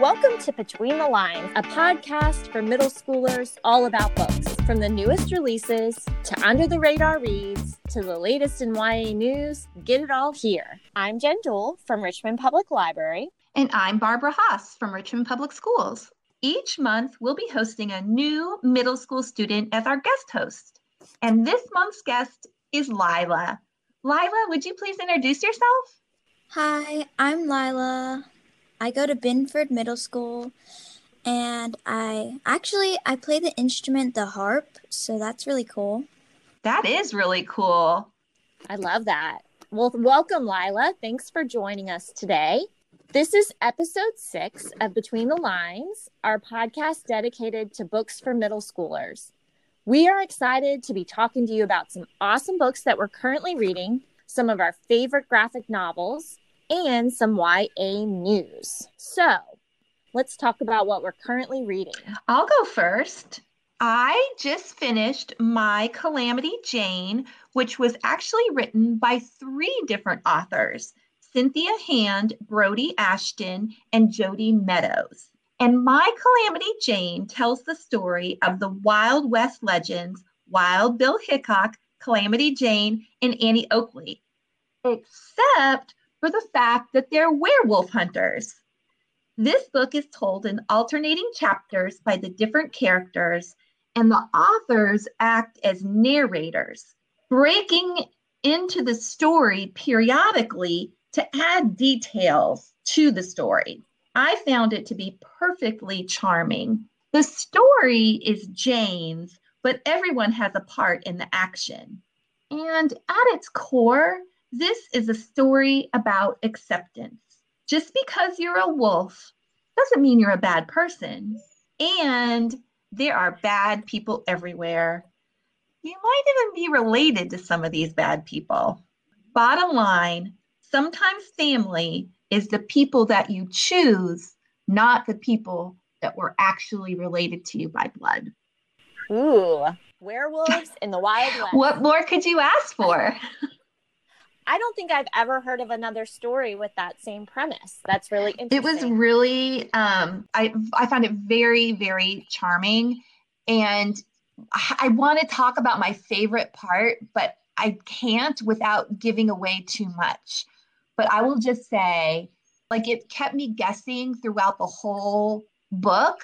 Welcome to Between the Lines, a podcast for middle schoolers all about books. From the newest releases to under the radar reads to the latest in YA news, get it all here. I'm Jenn Deuell from Richmond Public Library. And I'm Barbara Haas from Richmond Public Schools. Each month, we'll be hosting a new middle school student as our guest host. And this month's guest is Lila. Lila, would you please introduce yourself? Hi, I'm Lila. I go to Binford Middle School and I actually I play the instrument the harp, so that's really cool. That is really cool. I love that. Well, welcome Lila. Thanks for joining us today. This is episode 6 of Between the Lines, our podcast dedicated to books for middle schoolers. We are excited to be talking to you about some awesome books that we're currently reading, some of our favorite graphic novels, and some YA news. So let's talk about what we're currently reading. I'll go first. I just finished My Calamity Jane, which was actually written by three different authors Cynthia Hand, Brodi Ashton, and Jodi Meadows. And My Calamity Jane tells the story of the Wild West legends Wild Bill Hickok, Calamity Jane, and Annie Oakley, except for the fact that they're werewolf hunters. This book is told in alternating chapters by the different characters, and the authors act as narrators, breaking into the story periodically to add details to the story. I found it to be perfectly charming. The story is Jane's, but everyone has a part in the action. And at its core, this is a story about acceptance. Just because you're a wolf doesn't mean you're a bad person. And there are bad people everywhere. You might even be related to some of these bad people. Bottom line, sometimes family is the people that you choose, not the people that were actually related to you by blood. Ooh, werewolves in the Wild West. What more could you ask for? I don't think I've ever heard of another story with that same premise. That's really interesting. It was really um I I found it very very charming and I, I want to talk about my favorite part, but I can't without giving away too much. But I will just say like it kept me guessing throughout the whole book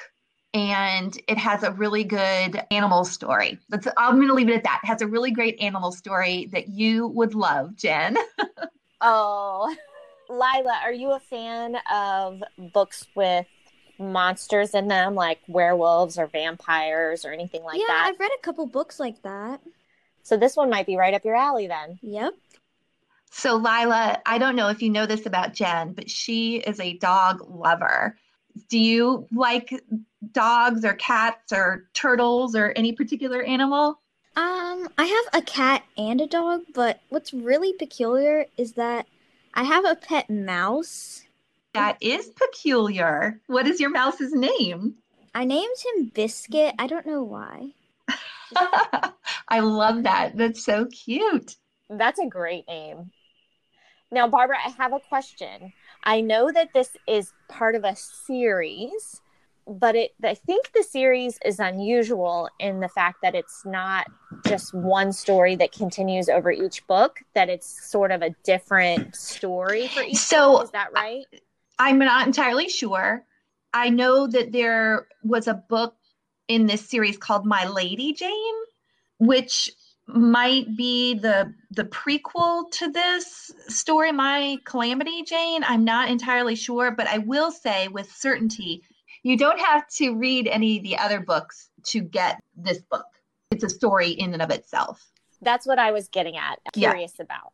and it has a really good animal story. That's I'm going to leave it at that. It has a really great animal story that you would love, Jenn. oh, Lila, are you a fan of books with monsters in them, like werewolves or vampires or anything like yeah, that? Yeah, I've read a couple books like that. So this one might be right up your alley then. Yep. So Lila, I don't know if you know this about Jenn, but she is a dog lover. Do you like dogs or cats or turtles or any particular animal? Um, I have a cat and a dog, but what's really peculiar is that I have a pet mouse. That is peculiar. What is your mouse's name? I named him Biscuit. I don't know why. I love that. That's so cute. That's a great name. Now, Barbara, I have a question. I know that this is part of a series, but it I think the series is unusual in the fact that it's not just one story that continues over each book, that it's sort of a different story for each so, book. Is that right? I'm not entirely sure. I know that there was a book in this series called My Lady Jane, which might be the the prequel to this story my calamity jane i'm not entirely sure but i will say with certainty you don't have to read any of the other books to get this book it's a story in and of itself that's what i was getting at curious yeah. about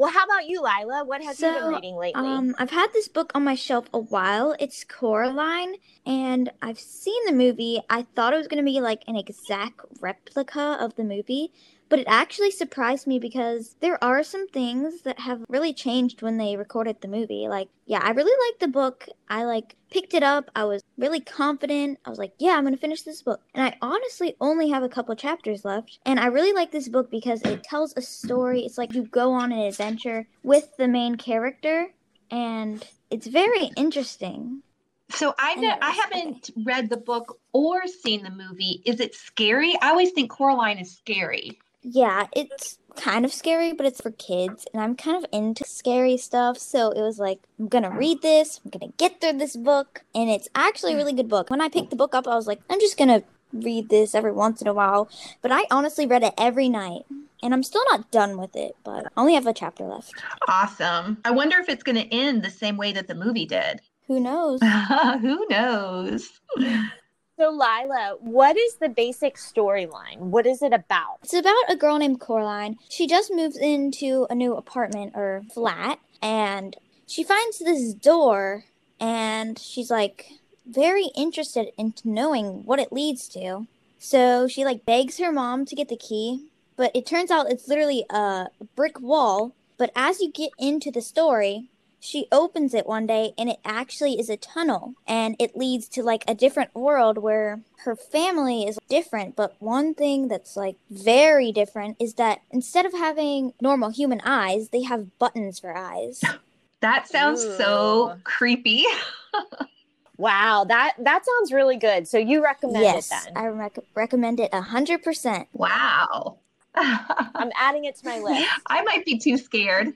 well, how about you, Lila? What have so, you been reading lately? Um, I've had this book on my shelf a while. It's Coraline, and I've seen the movie. I thought it was going to be like an exact replica of the movie, but it actually surprised me because there are some things that have really changed when they recorded the movie. Like, yeah, I really liked the book. I like picked it up. I was really confident. I was like, yeah, I'm going to finish this book. And I honestly only have a couple chapters left. And I really like this book because it tells a story. It's like you go on an adventure with the main character and it's very interesting. So I I haven't read the book or seen the movie. Is it scary? I always think Coraline is scary. Yeah, it's kind of scary, but it's for kids, and I'm kind of into scary stuff. So it was like, I'm gonna read this, I'm gonna get through this book, and it's actually a really good book. When I picked the book up, I was like, I'm just gonna read this every once in a while. But I honestly read it every night, and I'm still not done with it, but I only have a chapter left. Awesome. I wonder if it's going to end the same way that the movie did. Who knows? Who knows? So, Lila, what is the basic storyline? What is it about? It's about a girl named Coraline. She just moves into a new apartment or flat and she finds this door and she's like very interested in knowing what it leads to. So she like begs her mom to get the key, but it turns out it's literally a brick wall. But as you get into the story, she opens it one day and it actually is a tunnel and it leads to like a different world where her family is different but one thing that's like very different is that instead of having normal human eyes they have buttons for eyes That sounds so creepy. Wow, that that sounds really good. So you recommend yes it then? i rec- recommend it 100% Wow. I'm adding it to my list. I might be too scared.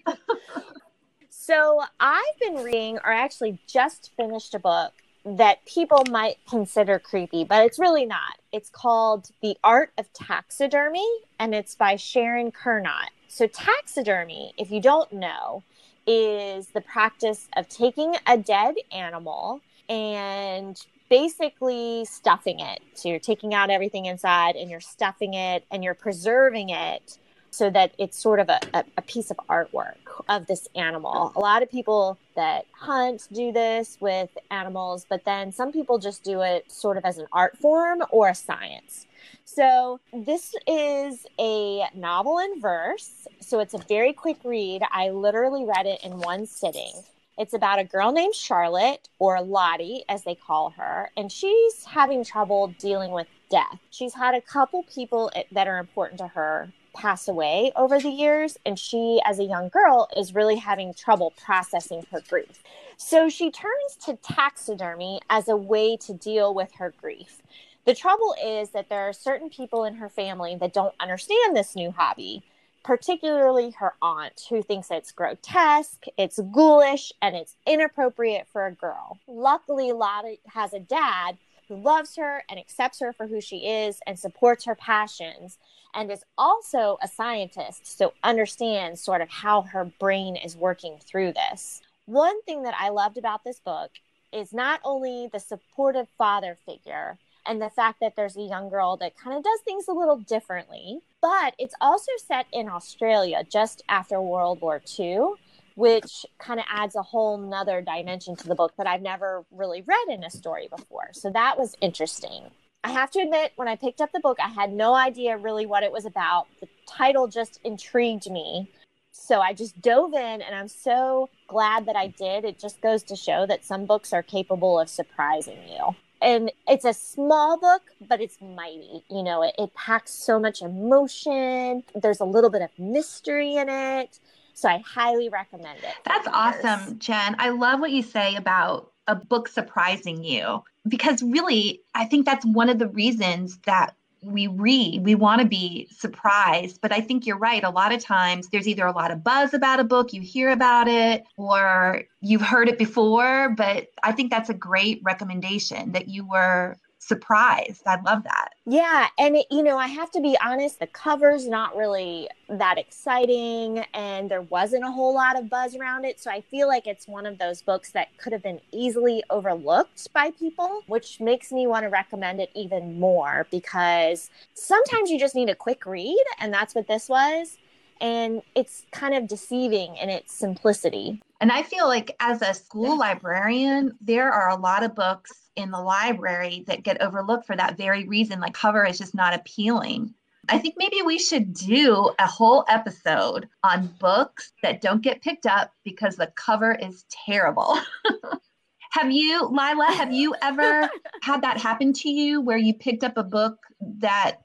So I've been reading, or actually just finished a book that people might consider creepy, but it's really not. It's called The Art of Taxidermy, and it's by Sharon Kernot. So, taxidermy, if you don't know, is the practice of taking a dead animal and basically stuffing it. So, you're taking out everything inside and you're stuffing it and you're preserving it so that it's sort of a, a, piece of artwork of this animal. A lot of people that hunt do this with animals, but then some people just do it sort of as an art form or a science. So, this is a novel in verse. So, it's a very quick read. I literally read it in one sitting. It's about a girl named Charlotte, or Lottie, as they call her, and she's having trouble dealing with death. She's had a couple people that are important to her pass away over the years, and she, as a young girl, is really having trouble processing her grief. So she turns to taxidermy as a way to deal with her grief. The trouble is that there are certain people in her family that don't understand this new hobby, particularly her aunt, who thinks it's grotesque, it's ghoulish, and it's inappropriate for a girl. Luckily, Lottie has a dad who loves her and accepts her for who she is and supports her passions and is also a scientist, so understands sort of how her brain is working through this. One thing that I loved about this book is not only the supportive father figure and the fact that there's a young girl that kind of does things a little differently, but it's also set in Australia just after World War II, which kind of adds a whole nother dimension to the book that I've never really read in a story before. So that was interesting. I have to admit, when I picked up the book, I had no idea really what it was about. The title just intrigued me. So I just dove in, and I'm so glad that I did. It just goes to show that some books are capable of surprising you. And it's a small book, but it's mighty. You know, it, it packs so much emotion. There's a little bit of mystery in it. So I highly recommend it. That's awesome, Jenn. I love what you say about a book surprising you because really, I think that's one of the reasons that we read. We want to be surprised, but I think you're right. A lot of times there's either a lot of buzz about a book, you hear about it, or you've heard it before. But I think that's a great recommendation that you were surprised. I love that. Yeah, and it, you know, I have to be honest, the cover's not really that exciting and there wasn't a whole lot of buzz around it, so I feel like it's one of those books that could have been easily overlooked by people, which makes me want to recommend it even more because sometimes you just need a quick read and that's what this was, and it's kind of deceiving in its simplicity. And I feel like as a school librarian, there are a lot of books in the library that get overlooked for that very reason. Like cover is just not appealing. I think maybe we should do a whole episode on books that don't get picked up because the cover is terrible. have you, Lila, have you ever had that happen to you where you picked up a book that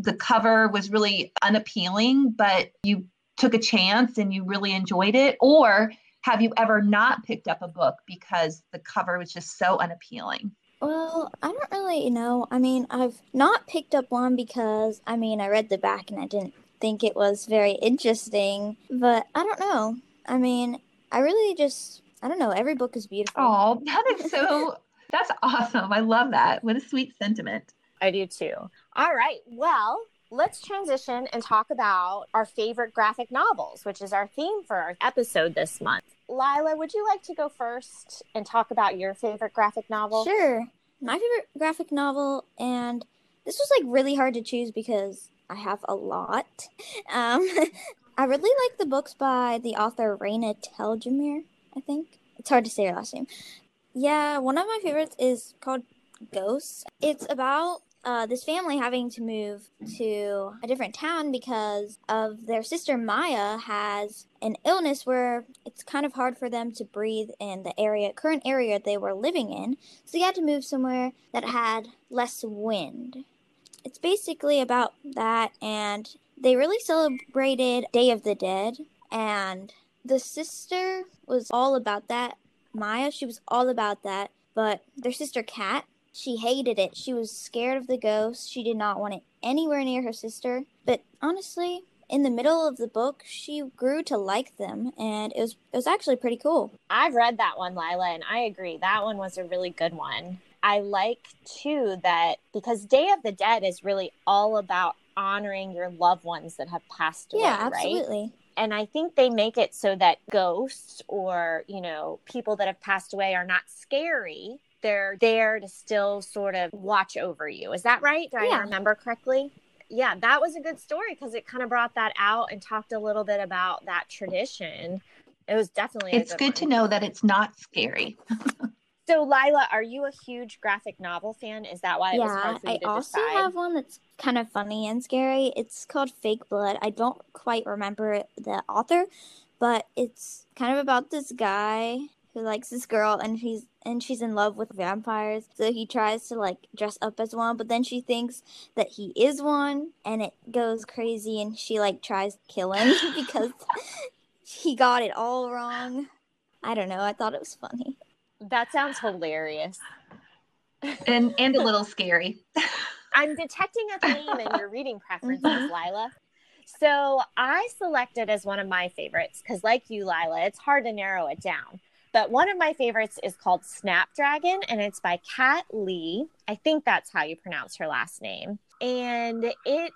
the cover was really unappealing, but you took a chance and you really enjoyed it? Or have you ever not picked up a book because the cover was just so unappealing? Well, I don't really know. I mean, I've not picked up one because, I mean, I read the back and I didn't think it was very interesting, but I don't know. I mean, I really just, I don't know. Every book is beautiful. Oh, that is so, that's awesome. I love that. What a sweet sentiment. I do too. All right. Well, let's transition and talk about our favorite graphic novels, which is our theme for our episode this month. Lila, would you like to go first and talk about your favorite graphic novel? Sure. My favorite graphic novel, and this was like really hard to choose because I have a lot. Um, I really like the books by the author Raina Telgemeier, I think. It's hard to say her last name. Yeah, one of my favorites is called Ghosts. It's about uh, this family having to move to a different town because of their sister Maya has an illness where it's kind of hard for them to breathe in the area current area they were living in. So they had to move somewhere that had less wind. It's basically about that and they really celebrated Day of the Dead and the sister was all about that. Maya, she was all about that, but their sister Cat she hated it. She was scared of the ghost. She did not want it anywhere near her sister. But honestly, in the middle of the book, she grew to like them, and it was it was actually pretty cool. I've read that one, Lila, and I agree. That one was a really good one. I like too that because Day of the Dead is really all about honoring your loved ones that have passed away. Yeah, absolutely. Right? And I think they make it so that ghosts or, you know, people that have passed away are not scary they're there to still sort of watch over you. Is that right? Do I remember correctly? Yeah, that was a good story because it kind of brought that out and talked a little bit about that tradition. It was definitely. It's good, good to know that it's not scary. so, Lila, are you a huge graphic novel fan? Is that why it yeah, was hard for you I to also decide? have one that's kind of funny and scary. It's called Fake Blood. I don't quite remember the author, but it's kind of about this guy who likes this girl and he's and she's in love with vampires. So he tries to like dress up as one, but then she thinks that he is one and it goes crazy and she like tries to kill him because he got it all wrong. I don't know. I thought it was funny. That sounds hilarious. and and a little scary. I'm detecting a theme in your reading preferences, mm-hmm. Lila. So I selected as one of my favorites because, like you, Lila, it's hard to narrow it down. But one of my favorites is called Snapdragon, and it's by Kat Leyh. I think that's how you pronounce her last name. And it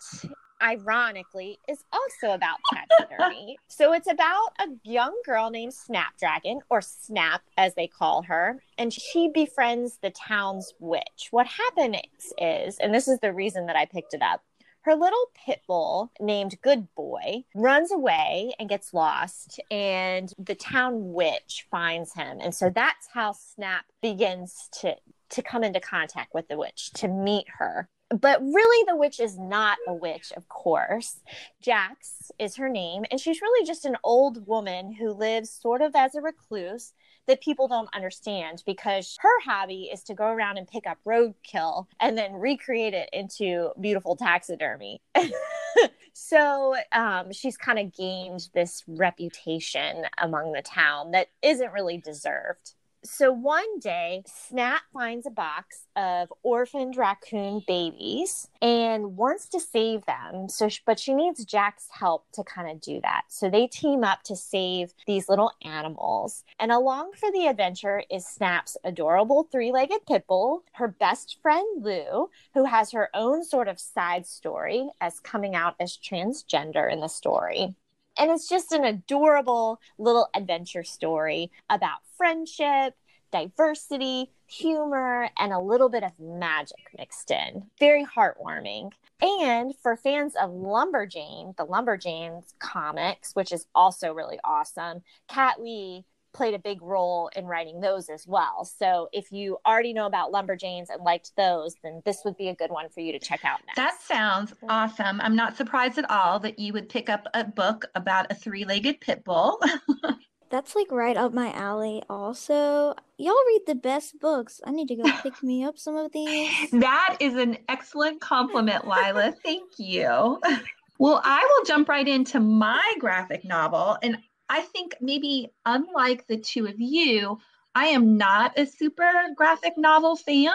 ironically, is also about taxidermy. so it's about a young girl named Snapdragon, or Snap as they call her, and she befriends the town's witch. What happens is, and this is the reason that I picked it up, her little pit bull named Good Boy runs away and gets lost, and the town witch finds him. And so that's how Snap begins to to come into contact with the witch to meet her but really the witch is not a witch of course Jacks is her name and she's really just an old woman who lives sort of as a recluse that people don't understand because her hobby is to go around and pick up roadkill and then recreate it into beautiful taxidermy. so um, she's kind of gained this reputation among the town that isn't really deserved so one day, Snap finds a box of orphaned raccoon babies and wants to save them. So, but she needs Jack's help to kind of do that. So they team up to save these little animals. And along for the adventure is Snap's adorable three-legged pit bull, her best friend Lou, who has her own sort of side story as coming out as transgender in the story. And it's just an adorable little adventure story about friendship, diversity, humor, and a little bit of magic mixed in. Very heartwarming. And for fans of Lumberjane, the Lumberjanes comics, which is also really awesome, Kat Leyh played a big role in writing those as well. So if you already know about Lumberjanes and liked those, then this would be a good one for you to check out next. That sounds awesome. I'm not surprised at all that you would pick up a book about a three-legged pit bull. That's like right up my alley also. Y'all read the best books. I need to go pick me up some of these. That is an excellent compliment, Lila. Thank you. Well, I will jump right into my graphic novel and I think maybe unlike the two of you, I am not a super graphic novel fan,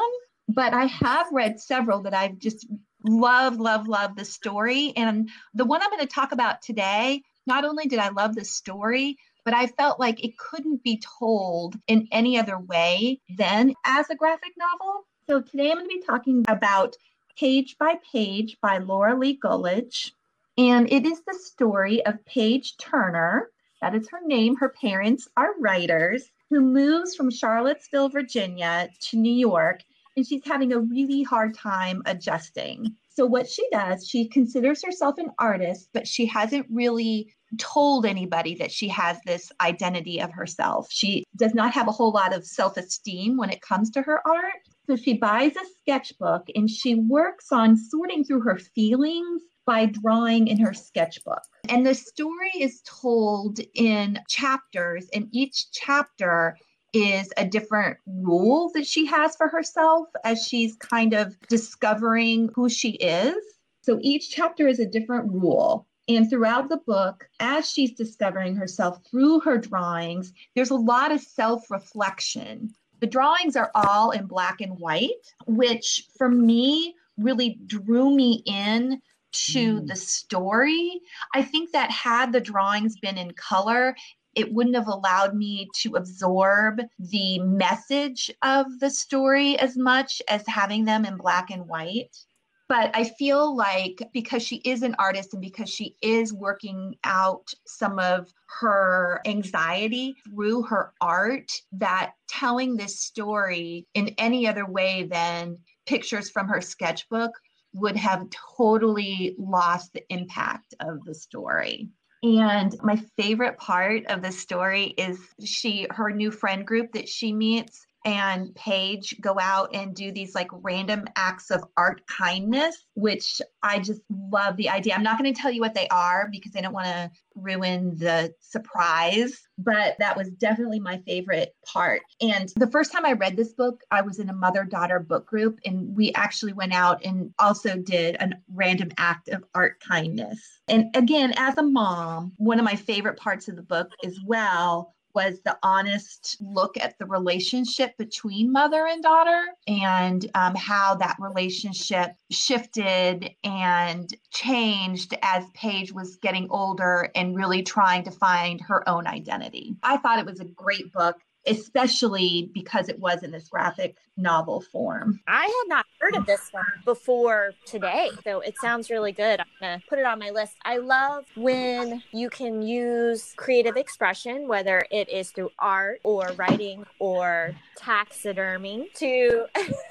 but I have read several that I've just love, love, love the story. And the one I'm going to talk about today, not only did I love the story, but I felt like it couldn't be told in any other way than as a graphic novel. So today I'm going to be talking about Page by Paige by Laura Lee Gulledge. And it is the story of Paige Turner. That is her name. Her parents are writers who moves from Charlottesville, Virginia to New York and she's having a really hard time adjusting. So, what she does, she considers herself an artist, but she hasn't really told anybody that she has this identity of herself. She does not have a whole lot of self esteem when it comes to her art. So, she buys a sketchbook and she works on sorting through her feelings by drawing in her sketchbook. And the story is told in chapters, and each chapter is a different rule that she has for herself as she's kind of discovering who she is. So each chapter is a different rule. And throughout the book, as she's discovering herself through her drawings, there's a lot of self reflection. The drawings are all in black and white, which for me really drew me in to mm. the story. I think that had the drawings been in color, it wouldn't have allowed me to absorb the message of the story as much as having them in black and white. But I feel like because she is an artist and because she is working out some of her anxiety through her art, that telling this story in any other way than pictures from her sketchbook would have totally lost the impact of the story. And my favorite part of the story is she, her new friend group that she meets and Paige go out and do these like random acts of art kindness, which I just love the idea. I'm not going to tell you what they are because I don't want to ruin the surprise, but that was definitely my favorite part. And the first time I read this book, I was in a mother daughter book group, and we actually went out and also did a random act of art kindness. And again, as a mom, one of my favorite parts of the book as well was the honest look at the relationship between mother and daughter and um, how that relationship shifted and changed as Paige was getting older and really trying to find her own identity. I thought it was a great book especially because it was in this graphic novel form. I had not heard of this one before today, so it sounds really good. I'm going to put it on my list. I love when you can use creative expression, whether it is through art or writing or taxidermy, to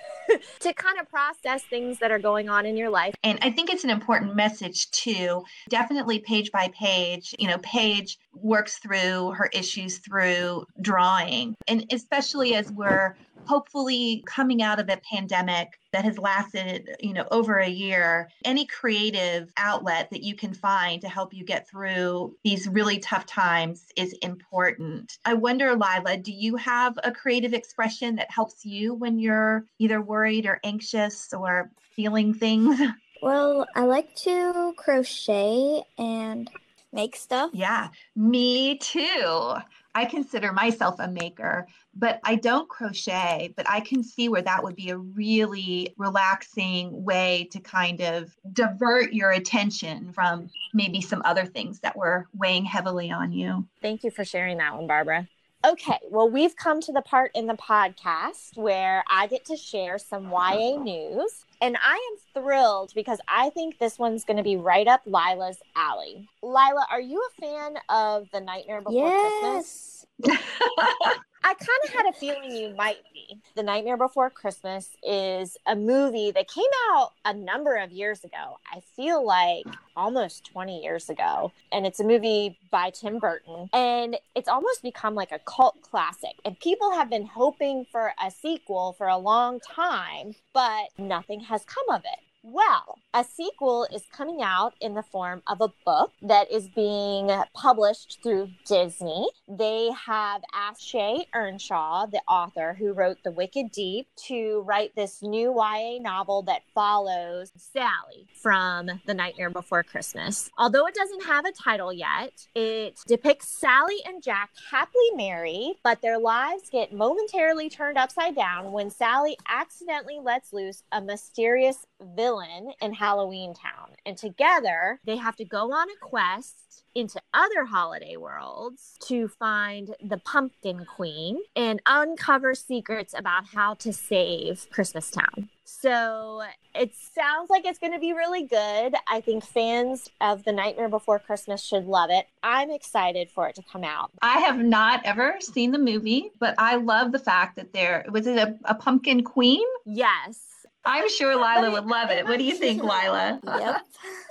to kind of process things that are going on in your life. And I think it's an important message too. Definitely page by page, you know, Paige works through her issues through drawing. And especially as we're hopefully coming out of a pandemic that has lasted, you know, over a year, any creative outlet that you can find to help you get through these really tough times is important. I wonder, Lila, do you have a creative expression that helps you when you're either worried or anxious or feeling things? Well, I like to crochet and make stuff. Yeah, me too. I consider myself a maker, but I don't crochet, but I can see where that would be a really relaxing way to kind of divert your attention from maybe some other things that were weighing heavily on you. Thank you for sharing that one, Barbara. Okay, well, we've come to the part in the podcast where I get to share some YA news. And I am thrilled because I think this one's going to be right up Lila's alley. Lila, are you a fan of The Nightmare Before yes. Christmas? I kind of had a feeling you might be. The Nightmare Before Christmas is a movie that came out a number of years ago. I feel like almost 20 years ago. And it's a movie by Tim Burton. And it's almost become like a cult classic. And people have been hoping for a sequel for a long time, but nothing has come of it Well, a sequel is coming out in the form of a book that is being published through Disney. They have asked Shea Ernshaw, the author who wrote The Wicked Deep, to write this new YA novel that follows Sally from The Nightmare Before Christmas. Although it doesn't have a title yet, it depicts Sally and Jack happily married, but their lives get momentarily turned upside down when Sally accidentally lets loose a mysterious villain in Halloween Town. And together, they have to go on a quest into other holiday worlds to find the Pumpkin Queen and uncover secrets about how to save Christmas Town. So it sounds like it's going to be really good. I think fans of The Nightmare Before Christmas should love it. I'm excited for it to come out. I have not ever seen the movie, but I love the fact that there was it a, a pumpkin queen? Yes. I'm sure Lila would love it. What do you think, Lila? Yep.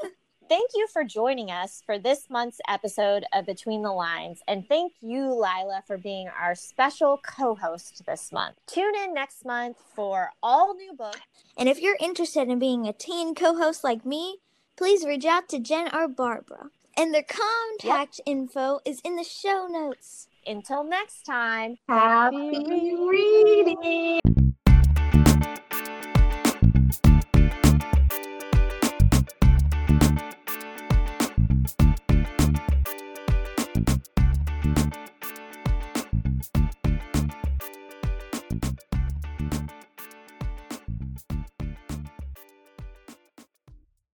Thank you for joining us for this month's episode of Between the Lines. And thank you, Lila, for being our special co host this month. Tune in next month for all new books. And if you're interested in being a teen co host like me, please reach out to Jenn or Barbara. And their contact info is in the show notes. Until next time. Happy reading.